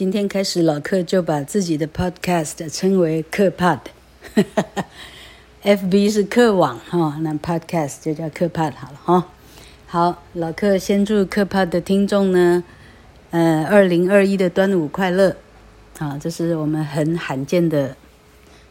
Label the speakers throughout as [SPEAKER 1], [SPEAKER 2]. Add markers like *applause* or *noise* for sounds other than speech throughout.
[SPEAKER 1] 今天开始，老克就把自己的 podcast 称为“ *laughs* 客 pod”，FB 是客网哈，那 podcast 就叫客 pod 好了哈。好，老克先祝客 pod 的听众呢，呃，二零二一的端午快乐。啊，这是我们很罕见的，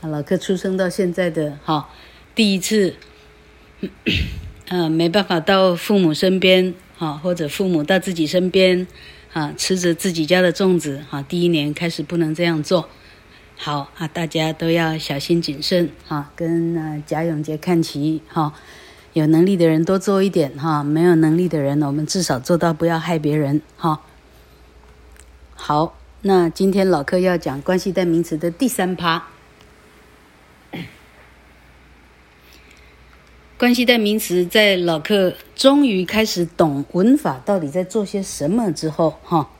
[SPEAKER 1] 啊老克出生到现在的哈第一次，嗯、呃，没办法到父母身边哈，或者父母到自己身边。啊，吃着自己家的粽子，哈，第一年开始不能这样做，好啊，大家都要小心谨慎，啊，跟呃贾永杰看齐，哈，有能力的人多做一点，哈，没有能力的人，我们至少做到不要害别人，哈。好，那今天老克要讲关系代名词的第三趴。关系代名词在老克终于开始懂文法到底在做些什么之后，哈，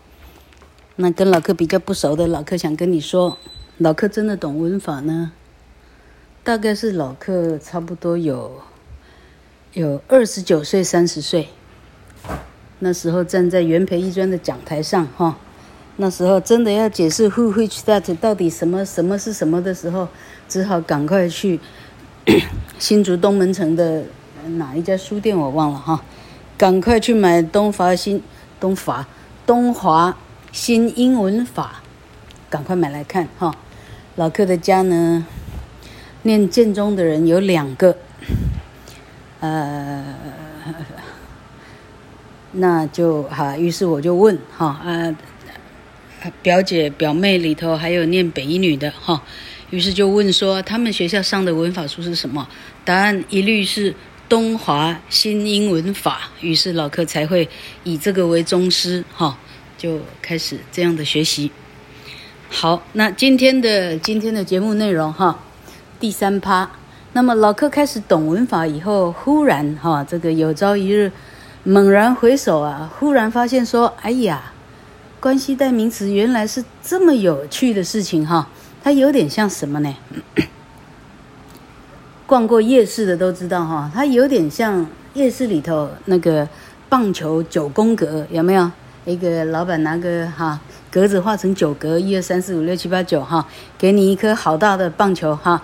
[SPEAKER 1] 那跟老克比较不熟的老克想跟你说，老克真的懂文法呢，大概是老克差不多有有二十九岁、三十岁，那时候站在元培一专的讲台上，哈，那时候真的要解释 who which that 到底什么什么是什么的时候，只好赶快去。*coughs* 新竹东门城的哪一家书店我忘了哈，赶快去买东华新东华东华新英文法，赶快买来看哈。老克的家呢，念建中的人有两个，呃，那就哈，于是我就问哈啊，表姐表妹里头还有念北一女的哈。于是就问说，他们学校上的文法书是什么？答案一律是东华新英文法。于是老克才会以这个为宗师，哈，就开始这样的学习。好，那今天的今天的节目内容，哈，第三趴。那么老克开始懂文法以后，忽然哈，这个有朝一日猛然回首啊，忽然发现说，哎呀，关系代名词原来是这么有趣的事情，哈。它有点像什么呢？逛过夜市的都知道哈，它有点像夜市里头那个棒球九宫格，有没有？一个老板拿个哈格子画成九格，一二三四五六七八九哈，给你一颗好大的棒球哈，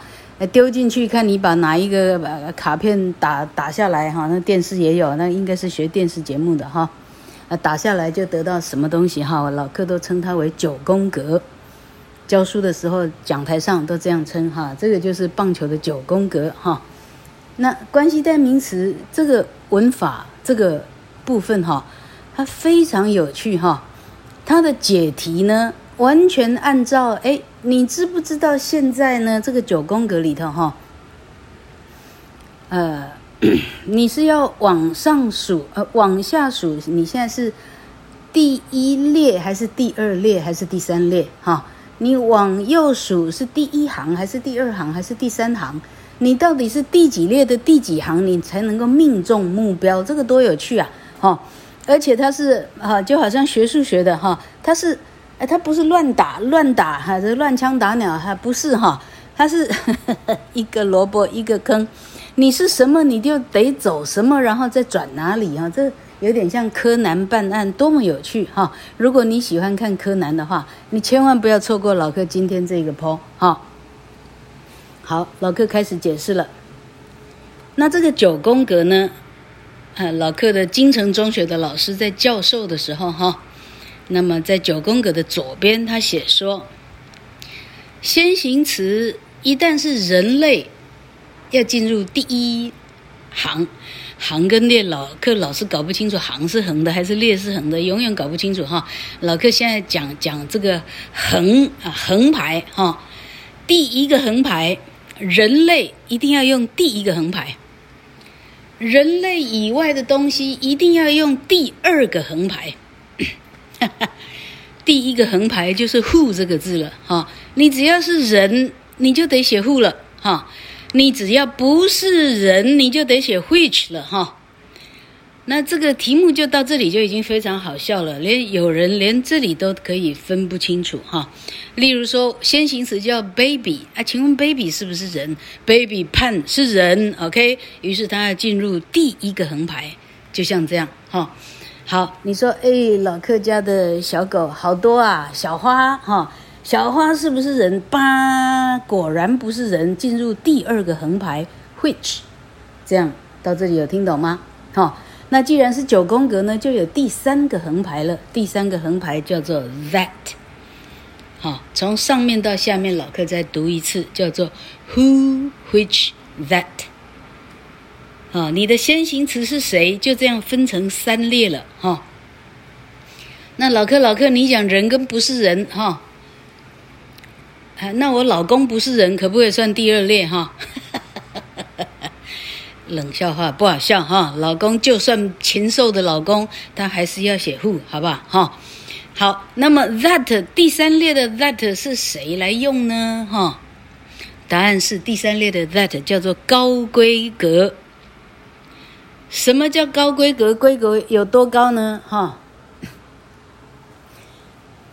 [SPEAKER 1] 丢进去看你把哪一个卡片打打下来哈。那电视也有，那应该是学电视节目的哈。啊，打下来就得到什么东西哈？老客都称它为九宫格。教书的时候，讲台上都这样称哈，这个就是棒球的九宫格哈。那关系代名词这个文法这个部分哈，它非常有趣哈。它的解题呢，完全按照哎，你知不知道现在呢这个九宫格里头哈，呃，*clears throat* 你是要往上数呃往下数，你现在是第一列还是第二列还是第三列哈？你往右数是第一行还是第二行还是第三行？你到底是第几列的第几行，你才能够命中目标？这个多有趣啊！哈，而且它是哈，就好像学数学的哈，它是哎，它不是乱打乱打哈，这乱枪打鸟？哈不是哈，它是 *laughs* 一个萝卜一个坑，你是什么你就得走什么，然后再转哪里啊？这。有点像柯南办案，多么有趣哈！如果你喜欢看柯南的话，你千万不要错过老克今天这个 po 哈。好，老克开始解释了。那这个九宫格呢？啊，老克的金城中学的老师在教授的时候哈，那么在九宫格的左边，他写说，先行词一旦是人类，要进入第一行。行跟列，老客老是搞不清楚行是横的还是列是横的，永远搞不清楚哈。老客现在讲讲这个横啊横排哈，第一个横排，人类一定要用第一个横排，人类以外的东西一定要用第二个横排。*coughs* 第一个横排就是 who 这个字了哈，你只要是人，你就得写 who 了哈。你只要不是人，你就得写 which 了哈。那这个题目就到这里就已经非常好笑了，连有人连这里都可以分不清楚哈。例如说，先行词叫 baby 啊，请问 baby 是不是人？baby 判是人，OK。于是他要进入第一个横排，就像这样哈。好，你说，哎，老客家的小狗好多啊，小花哈，小花是不是人八？果然不是人，进入第二个横排，which，这样到这里有听懂吗？好，那既然是九宫格呢，就有第三个横排了，第三个横排叫做 that。好，从上面到下面，老客再读一次，叫做 who、which、that。啊，你的先行词是谁？就这样分成三列了哈。那老客老客，你讲人跟不是人哈？那我老公不是人，可不可以算第二列哈？*laughs* 冷笑话不好笑哈。老公就算禽兽的老公，他还是要写 who，好不好哈？好，那么 that 第三列的 that 是谁来用呢？哈，答案是第三列的 that 叫做高规格。什么叫高规格？规格有多高呢？哈，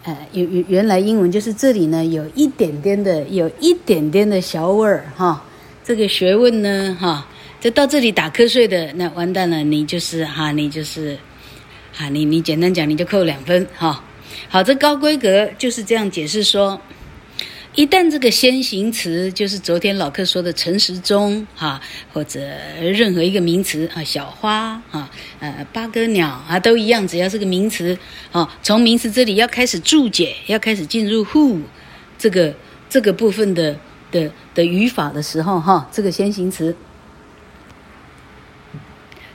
[SPEAKER 1] 呃，原原原来英文就是这里呢，有一点点的，有一点点的小味儿哈。这个学问呢，哈，就到这里打瞌睡的，那完蛋了，你就是哈，你就是，哈，你你简单讲，你就扣两分哈。好，这高规格就是这样解释说。一旦这个先行词就是昨天老客说的陈时中哈，或者任何一个名词啊，小花啊，呃，八哥鸟啊，都一样，只要是个名词啊，从名词这里要开始注解，要开始进入 who 这个这个部分的的的语法的时候哈，这个先行词，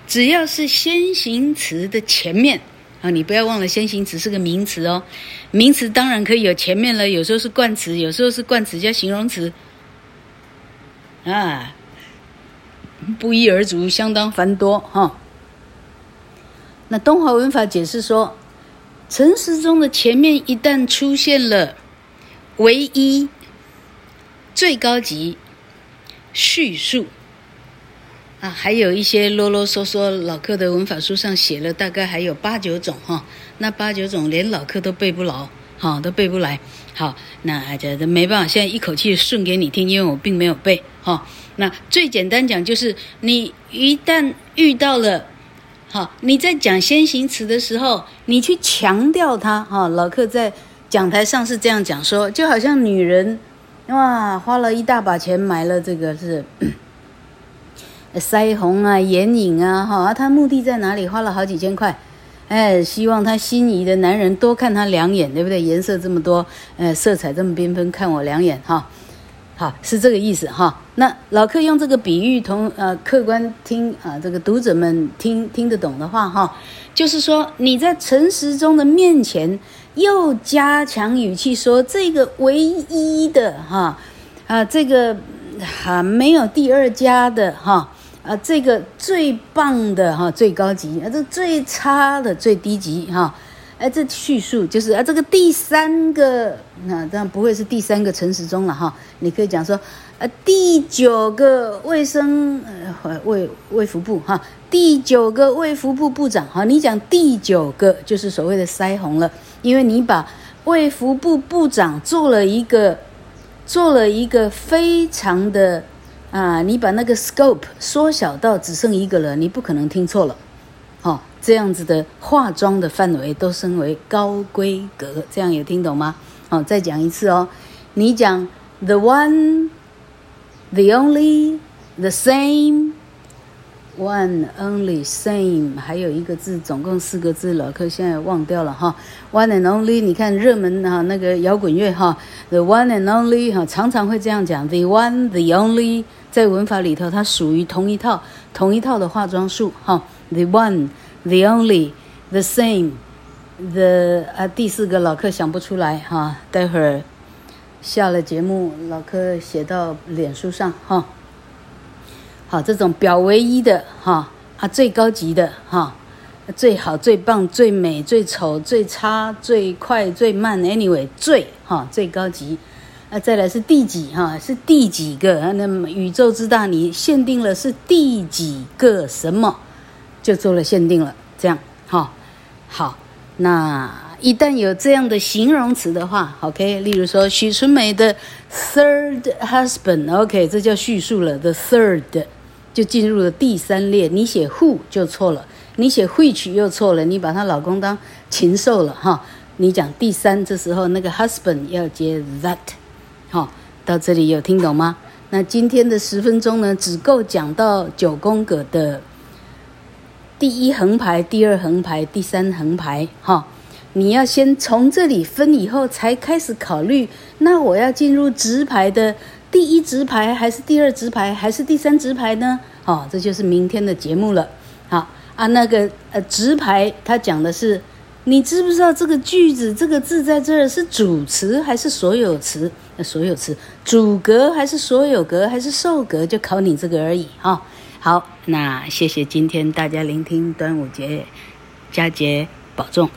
[SPEAKER 1] 只要是先行词的前面。啊，你不要忘了，先行词是个名词哦。名词当然可以有前面了，有时候是冠词，有时候是冠词加形容词。啊，不一而足，相当繁多哈、哦。那东华文法解释说，陈时中的前面一旦出现了唯一、最高级、叙述。啊，还有一些啰啰嗦嗦，老客的文法书上写了，大概还有八九种哈。那八九种连老客都背不牢，哈，都背不来。好，那这这没办法，现在一口气顺给你听，因为我并没有背哈。那最简单讲就是，你一旦遇到了，好，你在讲先行词的时候，你去强调它哈。老客在讲台上是这样讲说，就好像女人哇，花了一大把钱买了这个是。腮红啊，眼影啊，哈，他目的在哪里？花了好几千块，哎，希望他心仪的男人多看他两眼，对不对？颜色这么多，呃，色彩这么缤纷，看我两眼，哈，好，是这个意思，哈。那老客用这个比喻，同呃客观听啊，这个读者们听听得懂的话，哈，就是说你在陈时中的面前又加强语气说这个唯一的，哈，啊，这个哈没有第二家的，哈。啊，这个最棒的哈，最高级啊，这最差的最低级哈，哎，这叙述就是啊，这个第三个那当然不会是第三个陈时中了哈，你可以讲说，呃，第九个卫生呃卫卫福部哈，第九个卫福部部长哈，你讲第九个就是所谓的腮红了，因为你把卫福部部长做了一个做了一个非常的。啊，你把那个 scope 缩小到只剩一个了，你不可能听错了，哦，这样子的化妆的范围都升为高规格，这样有听懂吗？哦，再讲一次哦，你讲 the one, the only, the same, one, only, same，还有一个字，总共四个字，老客现在忘掉了哈。one and only，你看热门哈那个摇滚乐哈，the one and only 哈，常常会这样讲，the one, the only。在文法里头，它属于同一套同一套的化妆术哈。The one, the only, the same, the 啊，第四个老客想不出来哈。待会儿下了节目，老客写到脸书上哈。好，这种表唯一的哈啊，最高级的哈，最好、最棒、最美、最丑、最差、最快、最慢，anyway 最哈最高级。啊，再来是第几哈？是第几个？那么宇宙之大，你限定了是第几个什么，就做了限定了。这样哈，好。那一旦有这样的形容词的话，OK，例如说许纯美的 third husband，OK，这叫叙述了，the third 就进入了第三列。你写 who 就错了，你写 which 又错了，你把她老公当禽兽了哈。你讲第三，这时候那个 husband 要接 that，好，到这里有听懂吗？那今天的十分钟呢，只够讲到九宫格的第一横排、第二横排、第三横排，哈。你要先从这里分以后，才开始考虑。那我要进入直排的第一直排，还是第二直排，还是第三直排呢？哦，这就是明天的节目了。好啊，那个呃直排，它讲的是，你知不知道这个句子这个字在这儿是主词还是所有词？那所有词主格还是所有格还是受格？就考你这个而已。哈、哦，好，那谢谢今天大家聆听端午节佳节保重。